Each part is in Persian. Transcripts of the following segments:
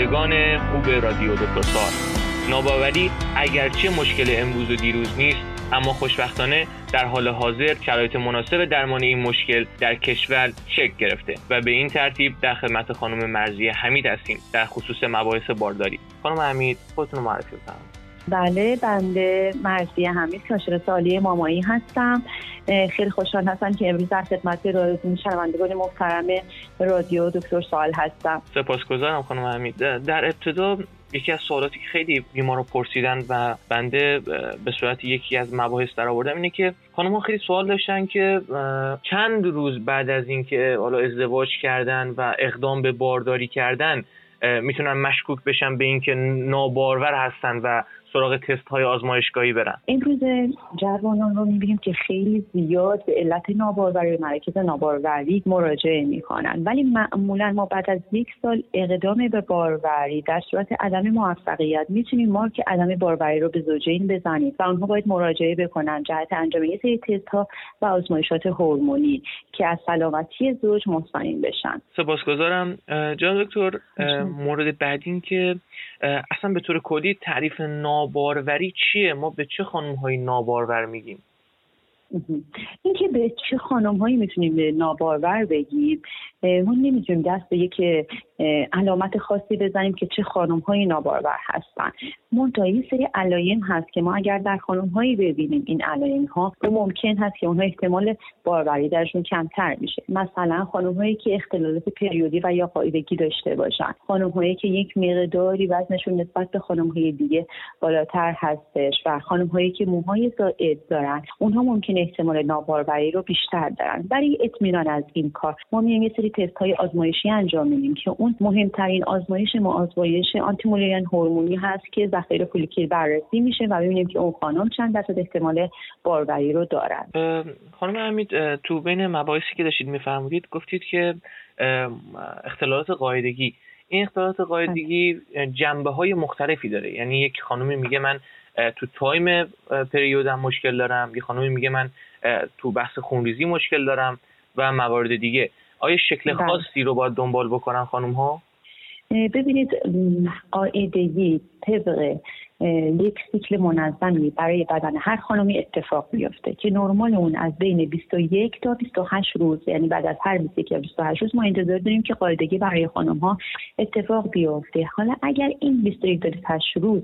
شنوندگان خوب رادیو دکتر سال ناباوری اگرچه مشکل امروز و دیروز نیست اما خوشبختانه در حال حاضر شرایط مناسب درمان این مشکل در کشور شکل گرفته و به این ترتیب در خدمت خانم مرزی حمید هستیم در خصوص مباحث بارداری. خانم حمید خودتون معرفی بفرمایید. بله بنده مرزی حمید کاشر سالی مامایی هستم. خیلی خوشحال هستم که امروز در خدمت رادیو شنوندگان محترم رادیو دکتر سوال هستم. سپاسگزارم خانم حمید. در ابتدا یکی از سوالاتی که خیلی بیمار رو پرسیدن و بنده به صورت یکی از مباحث در آوردم اینه که خانم ها خیلی سوال داشتن که چند روز بعد از اینکه حالا ازدواج کردن و اقدام به بارداری کردن می‌تونن مشکوک بشن به اینکه نابارور هستن و سراغ تست های آزمایشگاهی برن. امروز جوانان رو می‌بینیم که خیلی زیاد به علت ناباروری مراکز ناباروری مراجعه می‌کنن. ولی معمولا ما بعد از یک سال اقدام به باروری در صورت عدم موفقیت می‌تونیم مارک عدم باروری رو به زوجین بزنیم و اونها باید مراجعه بکنن. جهت انجام یک سری تست ها و آزمایشات هورمونی که از سلامتی زوج مطمئن بشن. سپاسگزارم. جناب دکتر مورد بعدی که اصلا به طور کلی تعریف ناباروری چیه؟ ما به چه خانم های نابارور میگیم؟ اینکه به چه خانم هایی می‌تونیم نابارور بگیم ما نمی‌تونیم دست به یک علامت خاصی بزنیم که چه خانم های نابارور هستن. منتها یه سری علایم هست که ما اگر در خانم هایی ببینیم این علایم ها ممکن هست که اونها احتمال باروری درشون کمتر میشه. مثلا خانم هایی که اختلالات پریودی و یا قاعدگی داشته باشن. خانم هایی که یک مقداری وزنشون نسبت به خانم های دیگه بالاتر هستش و خانم هایی که موهای زائد دارن اونها ممکن احتمال ناباروری رو بیشتر دارن. برای اطمینان از این کار ما میایم یه سری تست های آزمایشی انجام میدیم که اون مهمترین آزمایش ما آزمایش آنتیمولیان هورمونی هست که ذخایر فولیکیل بررسی میشه و ببینیم که اون خانم چند درصد احتمال باروری رو دارن. خانم امید تو بین مباحثی که داشتید میفرمودید گفتید که اختلالات قاعدگی. این اختلالات قاعدگی جنبه های مختلفی داره. یعنی یک خانمی میگه من تو تایم پریودم مشکل دارم. یه خانمی میگه من تو بحث خونریزی مشکل دارم و موارد دیگه. آیا شکل بله. خاصی رو باید دنبال بکنن خانم ها ببینید قاعدگی طبق یک سیکل منظمی برای بدن هر خانمی اتفاق میفته که نرمال اون از بین 21 تا 28 روز یعنی بعد از هر 21 یا 28 روز ما انتظار داریم که قاعدگی برای خانم ها اتفاق بیفته. حالا اگر این 21 تا 28 روز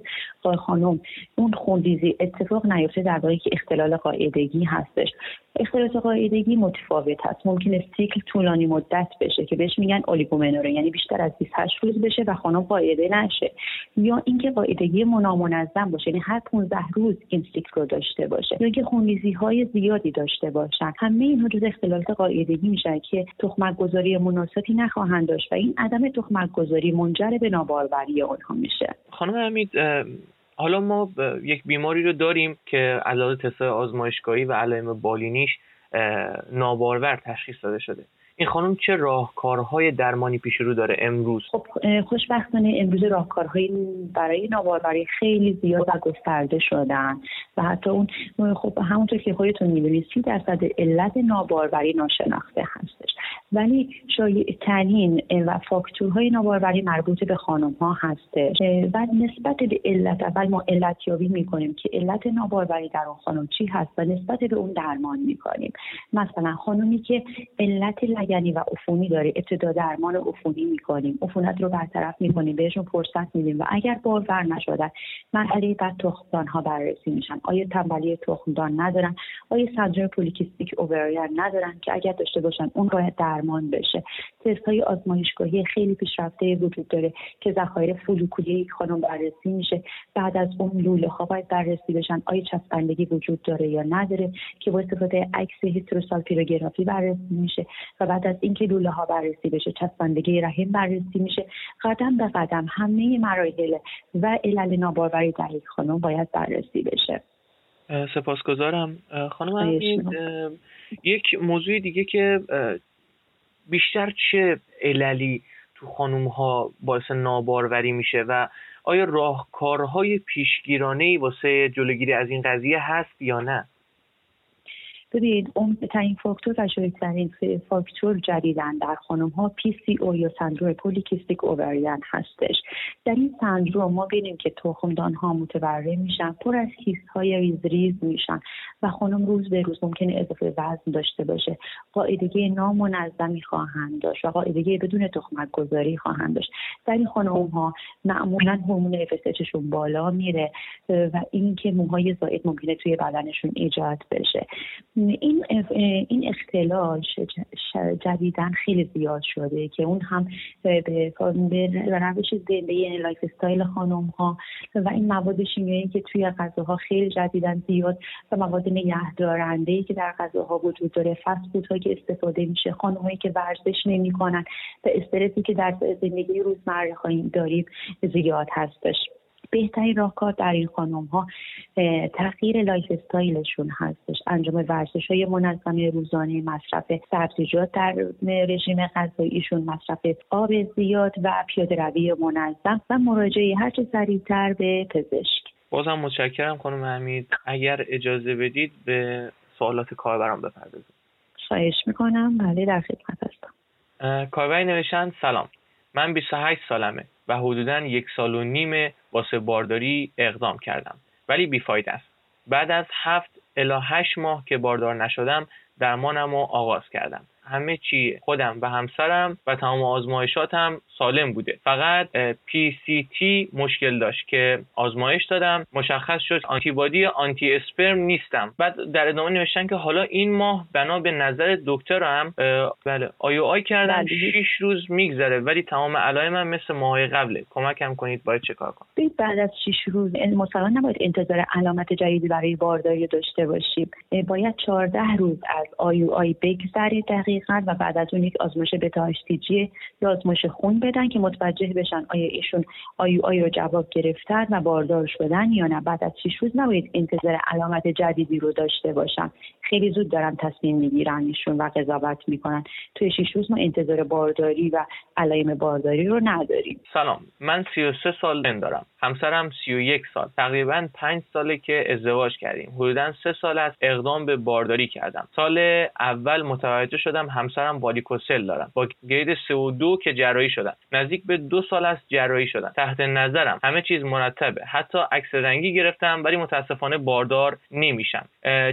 خانم اون خونریزی اتفاق نیفته در واقع که اختلال قاعدگی هستش. اختلالات قاعدگی متفاوت هست. ممکنه سیکل طولانی مدت بشه که بهش میگن اولیگومنوره یعنی بیشتر از 28 روز بشه و خانم قاعده نشه. یا اینکه قاعدگی نامنظم باشه. یعنی هر 15 روز این سیکل رو داشته باشه. یا اینکه خونریزی های زیادی داشته باشن. همه اینها جز اختلالات قاعدگی میشن که تخمک گذاری مناسبی نخواهند داشت و این عدم تخمک گذاری منجر به ناباروری اونها میشه. خانم حمید حالا ما یک بیماری رو داریم که علاوه تست آزمایشگاهی و علائم بالینیش نابارور تشخیص داده شده. این خانم چه راهکارهای درمانی پیش رو داره امروز؟ خب خوشبختانه امروز راهکارهایی برای ناباروری خیلی زیاد و گسترده شدن و حتی اون خب همونطور که خودتون می‌دونید سی درصد علت ناباروری ناشناخته هستش. ولی شایع ترین و فاکتورهای ناباروری مربوط به خانم ها هستش و نسبت به علت اول ما علت یابی می‌کنیم که علت ناباروری در اون خانم چی هست و نسبت به اون درمان می‌کنیم. مثلا خانمی که علت لگنی و عفونی داره ابتدا درمان عفونی می‌کنیم. عفونت رو برطرف می‌کنیم. بهشون فرصت میدیم و اگر بارور نشدن مرحله بعد تخمدان ها بررسی میشن. آیا تنبلی تخمدان ندارن؟ آیا سندروم پولیکیستیک اووریان ندارن که اگر داشته باشن اون باید درمان بشه؟ تست های آزمایشگاهی خیلی پیشرفته وجود داره که ذخایر فولکولی یک خانم بررسی میشه. بعد از اون لوله ها باید بررسی بشن. آیا چسبندگی وجود داره یا نداره که با استفاده عکس هیستروسالپیروگرافی بررسی میشه و بعد از اینکه لوله ها بررسی بشه چسبندگی رحم بررسی میشه. قدم به قدم همه مراحل و علل ناباروری در یک خانم باید بررسی بشه. سپاسگزارم. خانم یک موضوع دیگه که بیشتر چه عللی تو خانوم ها باعث ناباروری میشه و آیا راهکارهای پیشگیرانه ای واسه جلوگیری از این قضیه هست یا نه؟ ببینید شایع‌ترین فاکتور و شایع‌ترین فاکتور جدیدن در خانم ها PCO یا سندروم polycystic ovarian هستش. در این سندروم می‌بینیم که تخمدان ها متورم میشن پر از کیست های ریز ریز میشن و خانم روز به روز ممکنه اضافه وزن داشته باشه. قاعدگی نامنظمی خواهند داشت و قاعدگی بدون تخمک گذاری خواهند داشت. در این خانم ها معمولا هورمون FSH شون بالا میره و اینکه موهای زائد ممکنه توی بدنشون ایجاد بشه. این این اختلال جدیدا خیلی زیاد شده که اون هم به روش زندگی یعنی lifestyle خانم ها و این مواد شیمیایی که توی غذاها خیلی جدیدا زیاد و مواد نگهدارنده ای که در غذاها وجود داره fast که استفاده میشه خانمهایی که ورزش نمی‌کنن و استرسی که در زندگی روزمره داریم زیاد هستش. بهترین راهکار در این خانم ها تغییر lifestyle شون هستش. انجام ورزش های منظم روزانه مصرف سبزیجات در رژیم غذاییشون مصرف آب زیاد و پیاده روی منظم و مراجعه هرچه سریعتر به پزشک. بازم متشکرم خانم حمید. اگر اجازه بدید به سوالات کاربران بپردازیم. خواهش می‌کنم. بله در خدمت هستم. کاربری نوشتن سلام. من 28 سالمه و حدودا یک سال و نیم واسه بارداری اقدام کردم ولی بیفاید است. بعد از هفت الا هشت ماه که باردار نشدم درمانم رو آغاز کردم. همه چی خودم و همسرم و تمام آزمایشاتم سالم بوده. فقط پی سی تی مشکل داشت که آزمایش دادم. مشخص شد آنتیبادی آنتی اسپرم نیستم. بعد در ادامه نوشتن که حالا این ماه بنا به نظر دکترم بله IUI کردم بله. شیش روز میگذره. ولی تمام علائم من مثل ماه قبله. کمکم کنید باید چه کار کنم. بعد از شیش روز مثلا نباید انتظار علامت جدیدی برای بارداری داشته باشیم. باید 14 روز از IUI بگذره دقیقا. و بعد از اون یک آزمایش بتا یا آزمایش خون بدن که متوجه بشن آیا ایشون IUI رو جواب گرفتن و باردار شدن یا نه. بعد از 6 روز نباید انتظار علامت جدیدی رو داشته باشن. خیلی زود دارن تصمیم می‌گیرن ایشون و قضاوت می‌کنن. توی 6 روز ما انتظار بارداری و علائم بارداری رو نداریم. سلام. من 33 سال دارم. همسرم 31 سال. تقریبا 5 ساله که ازدواج کردیم. حدودا 3 سال از اقدام به بارداری کردم. سال اول متوجه شدم همسرم والیکوسل دارم. با گرید 3 و 2 که جراحی شدم. نزدیک به دو سال از جراحی شدم. تحت نظرم همه چیز مرتبه. حتی عکس رنگی گرفتم ولی متاسفانه باردار نمیشم.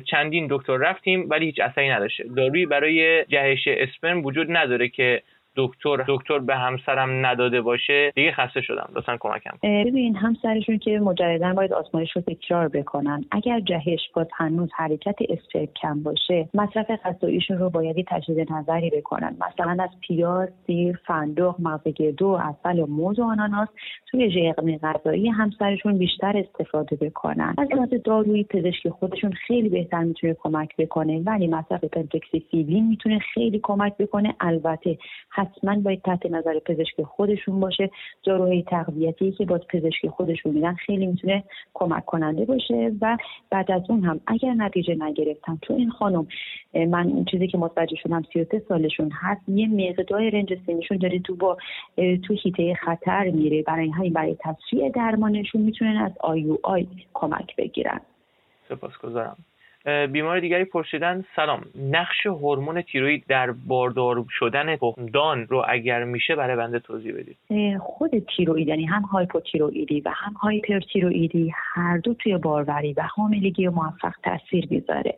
چندین دکتر رفتیم ولی هیچ اثری نداشته. دارویی برای جهش اسپرم وجود نداره که دکتر دکتر به همسرم نداده باشه دیگه خسته شدم. لطفا کمکم ببین همسرشون که مجددا باید آزمایش رو تکرار بکنن. اگر جهش باز هنوز حرکت اسپرم کم باشه مصرف غذاییشون رو باید تجدید نظری بکنن. مثلا از پیاز سیر فندق مغز گردو عسل و موز و آناناس توی رژیم غذایی همسرشون بیشتر استفاده بکنن. از لحاظ دارویی پزشکی خودشون خیلی بهتر می‌تونه کمک بکنه ولی مصرف پنتوکسیفیلین می‌تونه خیلی کمک بکنه. البته حتما باید تحت نظر پزشک خودشون باشه. داروهای تقویتی که با پزشکی خودشون میدن خیلی می‌تونه کمک کننده باشه و بعد از اون هم اگر نتیجه نگرفتن. تو این خانم من چیزی که متوجه شدم 33 سالشون هست یه مقدار رنج سنیشون داره تو با تو هیته خطر میره. برای همین برای تصفیه درمانشون می‌تونن از آیو آی کمک بگیرن. سپاسگزارم. بیمار دیگری پرسیدن سلام نقش هورمون تیروید در باردار شدن تخمدان رو اگر میشه برای بنده توضیح بدید. خود تیروید یعنی هم هایپوتیرویدی و هم هایپرتیرویدی هر دو توی باروری و حاملگی موفق تاثیر می‌ذاره.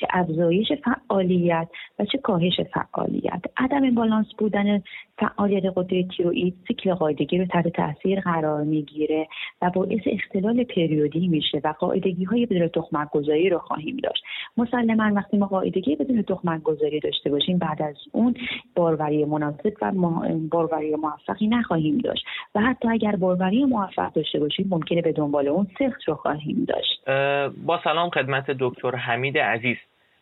چه افزایش فعالیت و چه کاهش فعالیت. عدم بالانس بودن فعالیت قده تیروئید سیکل قاعدگی رو تحت تاثیر قرار می‌گیره و باعث اختلال پریودی میشه و قاعدگی های بدون تخمک گذاری رو خواهیم داشت. مسلما وقتی ما قاعدگی بدون تخمک گذاری داشته باشیم بعد از اون باروری مناسب و باروری موفقی نخواهیم داشت. و حتی اگر باروری موفق داشته باشیم ممکنه به دنبال اون سخت رو خواهیم داشت. با سلام خدمت دکتر حمید عزیز.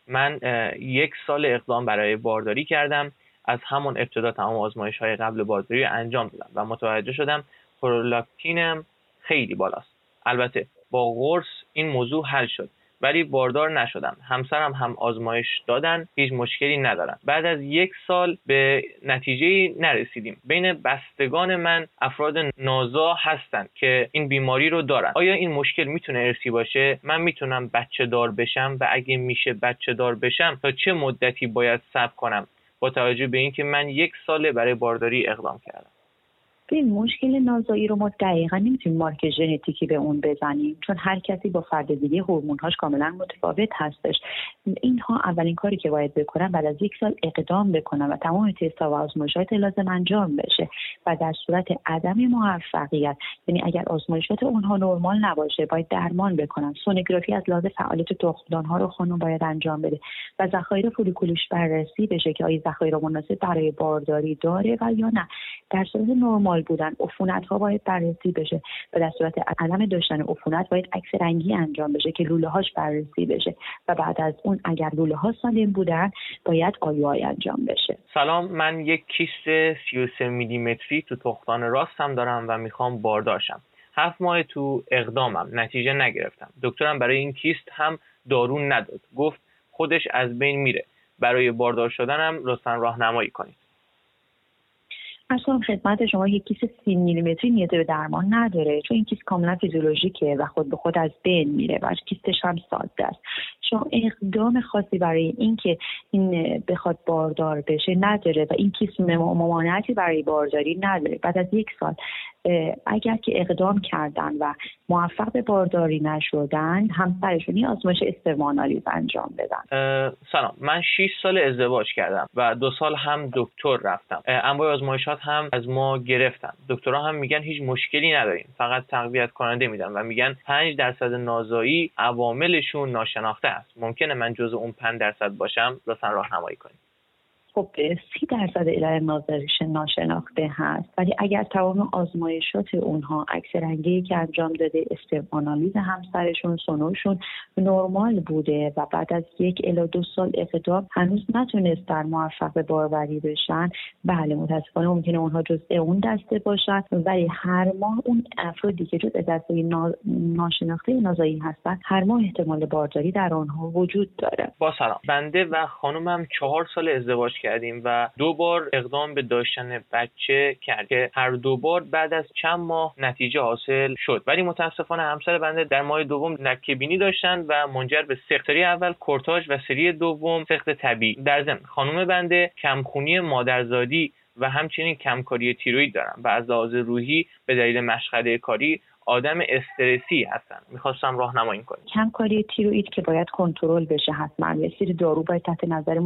من یک سال اقدام برای بارداری کردم. از همون ابتدا تمام آزمایش های قبل بارداری انجام دادم و متوجه شدم پرولاکتینم خیلی بالاست. البته با قرص این موضوع حل شد. ولی باردار نشدم. همسرم هم آزمایش دادن هیچ مشکلی ندارن. بعد از یک سال به نتیجه نرسیدیم. بین بستگان من افراد نازا هستند که این بیماری رو دارن. آیا این مشکل می‌تونه ارسی باشه؟ من می‌تونم بچه دار بشم و اگه میشه بچه دار بشم تا چه مدتی باید صبر کنم؟ با توجه به اینکه من یک ساله برای بارداری اقدام کردم. این مشکل نازایی رو ما دقیقا نمی‌تونیم مارک ژنتیکی به اون بزنیم چون هر کسی با فرد دیگه هورمونهاش کاملا متفاوت هستش. اینها اولین کاری که باید بکنن بعد از یک سال اقدام بکنن و تمام تست و آزمایشات لازم انجام بشه و در صورت عدم موفقیت یعنی اگر آزمایشات اونها نرمال نباشه باید درمان بکنن. سونوگرافی از لحاظ فعالیت تخمدان ها رو خانم باید انجام بده و ذخایر فولیکولوش بررسی بشه که آیا ذخایر مناسب برای بارداری داره و یا نه. در صورت نرمال بودن. عفونت ها باید بررسی بشه. و در صورت علم داشتن عفونت باید عکس رنگی انجام بشه که لوله هاش بررسی بشه. و بعد از اون اگر لوله ها سالم بودن باید آیوهای انجام بشه. سلام من یک کیست 33 میلیمتری تو تختان راستم دارم و می‌خوام بارداشم. هفت ماه تو اقدامم. نتیجه نگرفتم. دکترم برای این کیست هم دارون نداد. گفت خودش از بین میره. برای باردار شدنم لطفا راهنمایی کنید. عرض خدمت شما یک کیست سی میلیمتری نیاز به درمان نداره چون این کیست کاملا فیزیولوژیکه و خود به خود از بین میره و کیستش هم ساده است. شما اقدام خاصی برای اینکه این بخواد باردار بشه نداره و این کیست ممانعتی برای بارداری نداره. بعد از یک سال اگر که اقدام کردن و موفق به بارداری نشدن همسرشون یه آزمایش sperm analysis انجام بدن. سلام. من 6 سال ازدواج کردم و دو سال هم دکتر رفتم. انواع آزمایشات هم از ما گرفتن. دکترها هم میگن هیچ مشکلی نداریم. فقط تقویت کننده میدن و میگن 5 درصد نازایی عواملشون ناشناخته است. ممکنه من جز اون 5 درصد باشم لطفا راهنمایی کنید. خب سی درصد علل نازریش ناشناخته هست. ولی اگر تمام آزمایشات اونها عکس رنگی که انجام داده استم آنالیز همسرشون سونوشون نرمال بوده و بعد از یک الی دو سال اقدام هنوز نتونستن موفق به باروری بشن بله متاسفانه ممکنه اونها جزء اون دسته باشن. ولی هر ماه اون افرادی که جزء دسته ناشناخته نازایی هستن هر ماه احتمال بارداری در آنها وجود داره. با سلام. بنده و خانومم چهار سال ازدواج کردیم و دو بار اقدام به داشتن بچه کرد که هر دو بار بعد از چند ماه نتیجه حاصل شد. ولی متاسفانه همسر بنده در ماه دوم لکه بینی داشتن و منجر به سری اول کورتاژ و سری دوم سخت طبیعی. در ضمن خانم بنده کمخونی مادرزادی و همچنین کمکاری تیروید دارن و از لحاظ روحی به دلیل مشغله کاری آدم استرسی هستن. می‌خواستم راهنمایی کنیم کمکاری تیروئید که باید کنترل بشه حتما یه سری دارو باید تحت نظر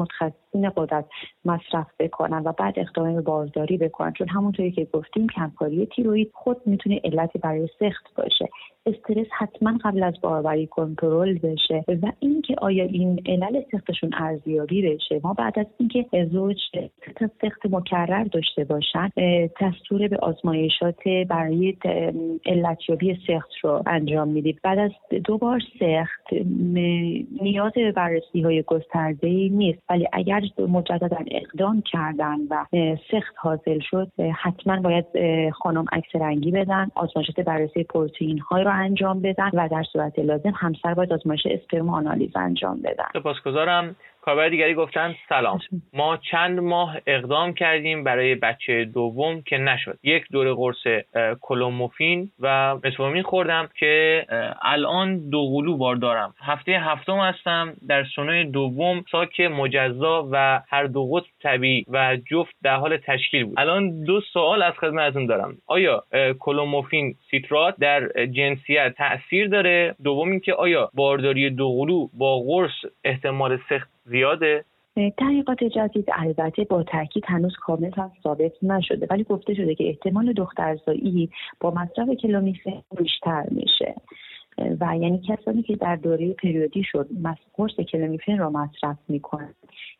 متخصصین قدرت مصرف بکنن و بعد اقدام به بارداری بکنن. چون همونطوری که گفتیم کمکاری تیروئید خود می‌تونه علتی برای سخت باشه. استرس حتما قبل از باروری کنترل بشه و اینکه آیا این علل سختشون ارزیابی بشه. ما بعد از اینکه زوج سخت مکرر داشته باشن دستور به آزمایشات برای علتیابی سخت رو انجام میدیم. بعد از دو بار سخت نیاز به بررسی های گسترده ای نیست. ولی اگر مجددا اقدام کردن و سخت حاصل شد حتما باید خانم عکس رنگی بدن آزمایشات بررسی پروتئین های رو انجام بدن و در صورت لازم همسر باید آزمایش اسپرم آنالیز انجام بدن. سپاسگزارم. کاربر دیگری گفتن سلام. ما چند ماه اقدام کردیم برای بچه دوم که نشد. یک دور قرص کلوموفین و مسومین خوردم که الان دو قلو بار دارم. هفته هفتم هستم در سنوی دوم ساک مجزا و هر دو قطب طبیعی و جفت در حال تشکیل بود. الان دو سوال از خدمتتون دارم. آیا کلوموفین سیترات در جنسیت تاثیر داره؟ دوم اینکه آیا بارداری دو قلو با قرص احتمال سخت زیاده؟ تحقیقات جدید البته با تاکید هنوز کامل هم ثابت نشده ولی گفته شده که احتمال دخترزایی با مصرف کلومیفن بیشتر میشه. و یعنی کسانی که در دوره پریودی‌شون قرص کلومیفن را مصرف می‌کنن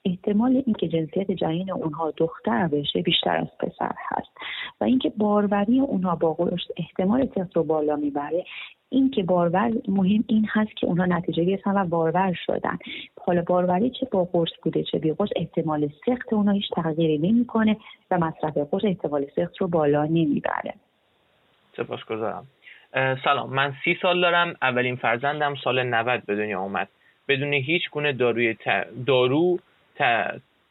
احتمال اینکه جنسیت جنین اونها دختر بشه بیشتر از پسر هست. و اینکه باروری اونها با قرص احتمال تست رو بالا می‌بره این که بارور مهم این هست که اونها نتیجه گرفتن و بارور شدن. حالا باروری چه با قرص بوده چه بی قرص احتمال سخت اونها هیچ تغییری نمی‌کنه و مصرف قرص احتمال سخت رو بالا نمی‌بره. سپاسگزارم. سلام. من سی سال دارم اولین فرزندم سال 90 به دنیا اومد. بدون هیچ گونه داروی دارو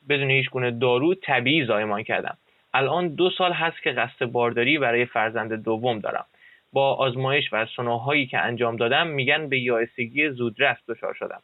بدون هیچ گونه دارو طبیعی زایمان کردم. الان دو سال هست که قصد بارداری برای فرزند دوم دارم. با آزمایش و سنوهایی که انجام دادم میگن به یائسگی زودرس دچار شدم.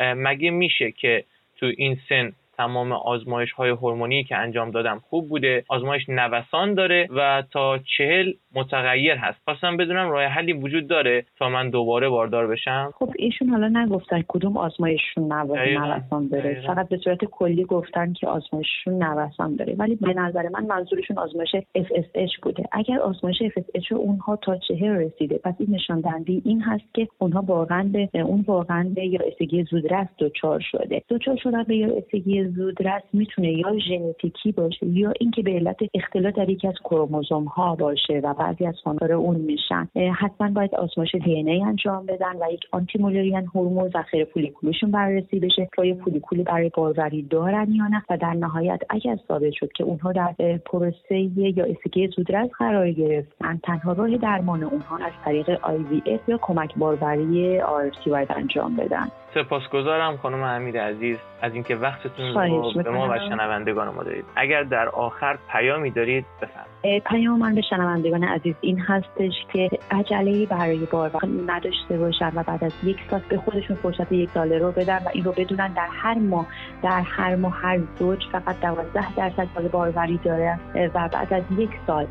مگه میشه که تو این سن تمام آزمایش های هورمونی که انجام دادم خوب بوده. آزمایش نوسان داره و تا چهل متغیر هست. خواستم بدونم راه حلی وجود داره تا من دوباره باردار بشم؟ خب ایشون حالا نگفتن کدوم آزمایششون نوسان داره. فقط به صورت کلی گفتن که آزمایششون نوسان داره. ولی به نظر من منظورشون آزمایش FSH بوده. اگر آزمایش FSH اونها تا چهل رسیده پس این نشان دهنده این هست که اونها واقعا به اون واقعا به یا استگی زودرس دچار شده. دچار شدن به یا استگی زودرس می‌تونه یا ژنتیکی باشه یا اینکه به علت اختلال در یکی از کروموزوم ها باشه و بعضی از فاندار اون میشن. حتما باید آزمایش دی ای انجام بدن و یک آنتی مولرین هورمون ذخیره فولیکولشون بررسی بشه. که فولیکولی برای باروری دارن یا نه؟ و در نهایت اگر ثابت شد که اونها در پروسه یا اسکی زودرس قرار گرفتن تنها راه درمان اونها از طریق آی یا کمک باروری آر باید انجام بدن. سپاسگزارم خانم امیر عزیز از اینکه وقتتون رو به ما و شنوندگان ما دارید اگر در آخر پیامی دارید بفرمایید. پیام من به شنوندگان عزیز این هستش که عجله برای بار نداشته باشن و بعد از یک سال به خودشون فرصت یک ساله رو بدن و این رو بدونن در هر ماه در هر ماه هر زوج فقط دوازده درصد سال باروری داره و بعد از یک سال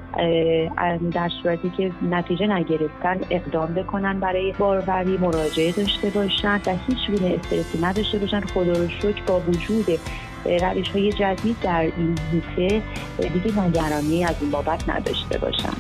در صورتی که نتیجه نگرفتن اقدام بکنن برای باروری مراجعه داشته باشن و هیچ گونه استرسی نداشته باشن. خدا رو شکر با وجود روش های جدید در این هیته دیگه نگرانی از این بابت نداشته باشن.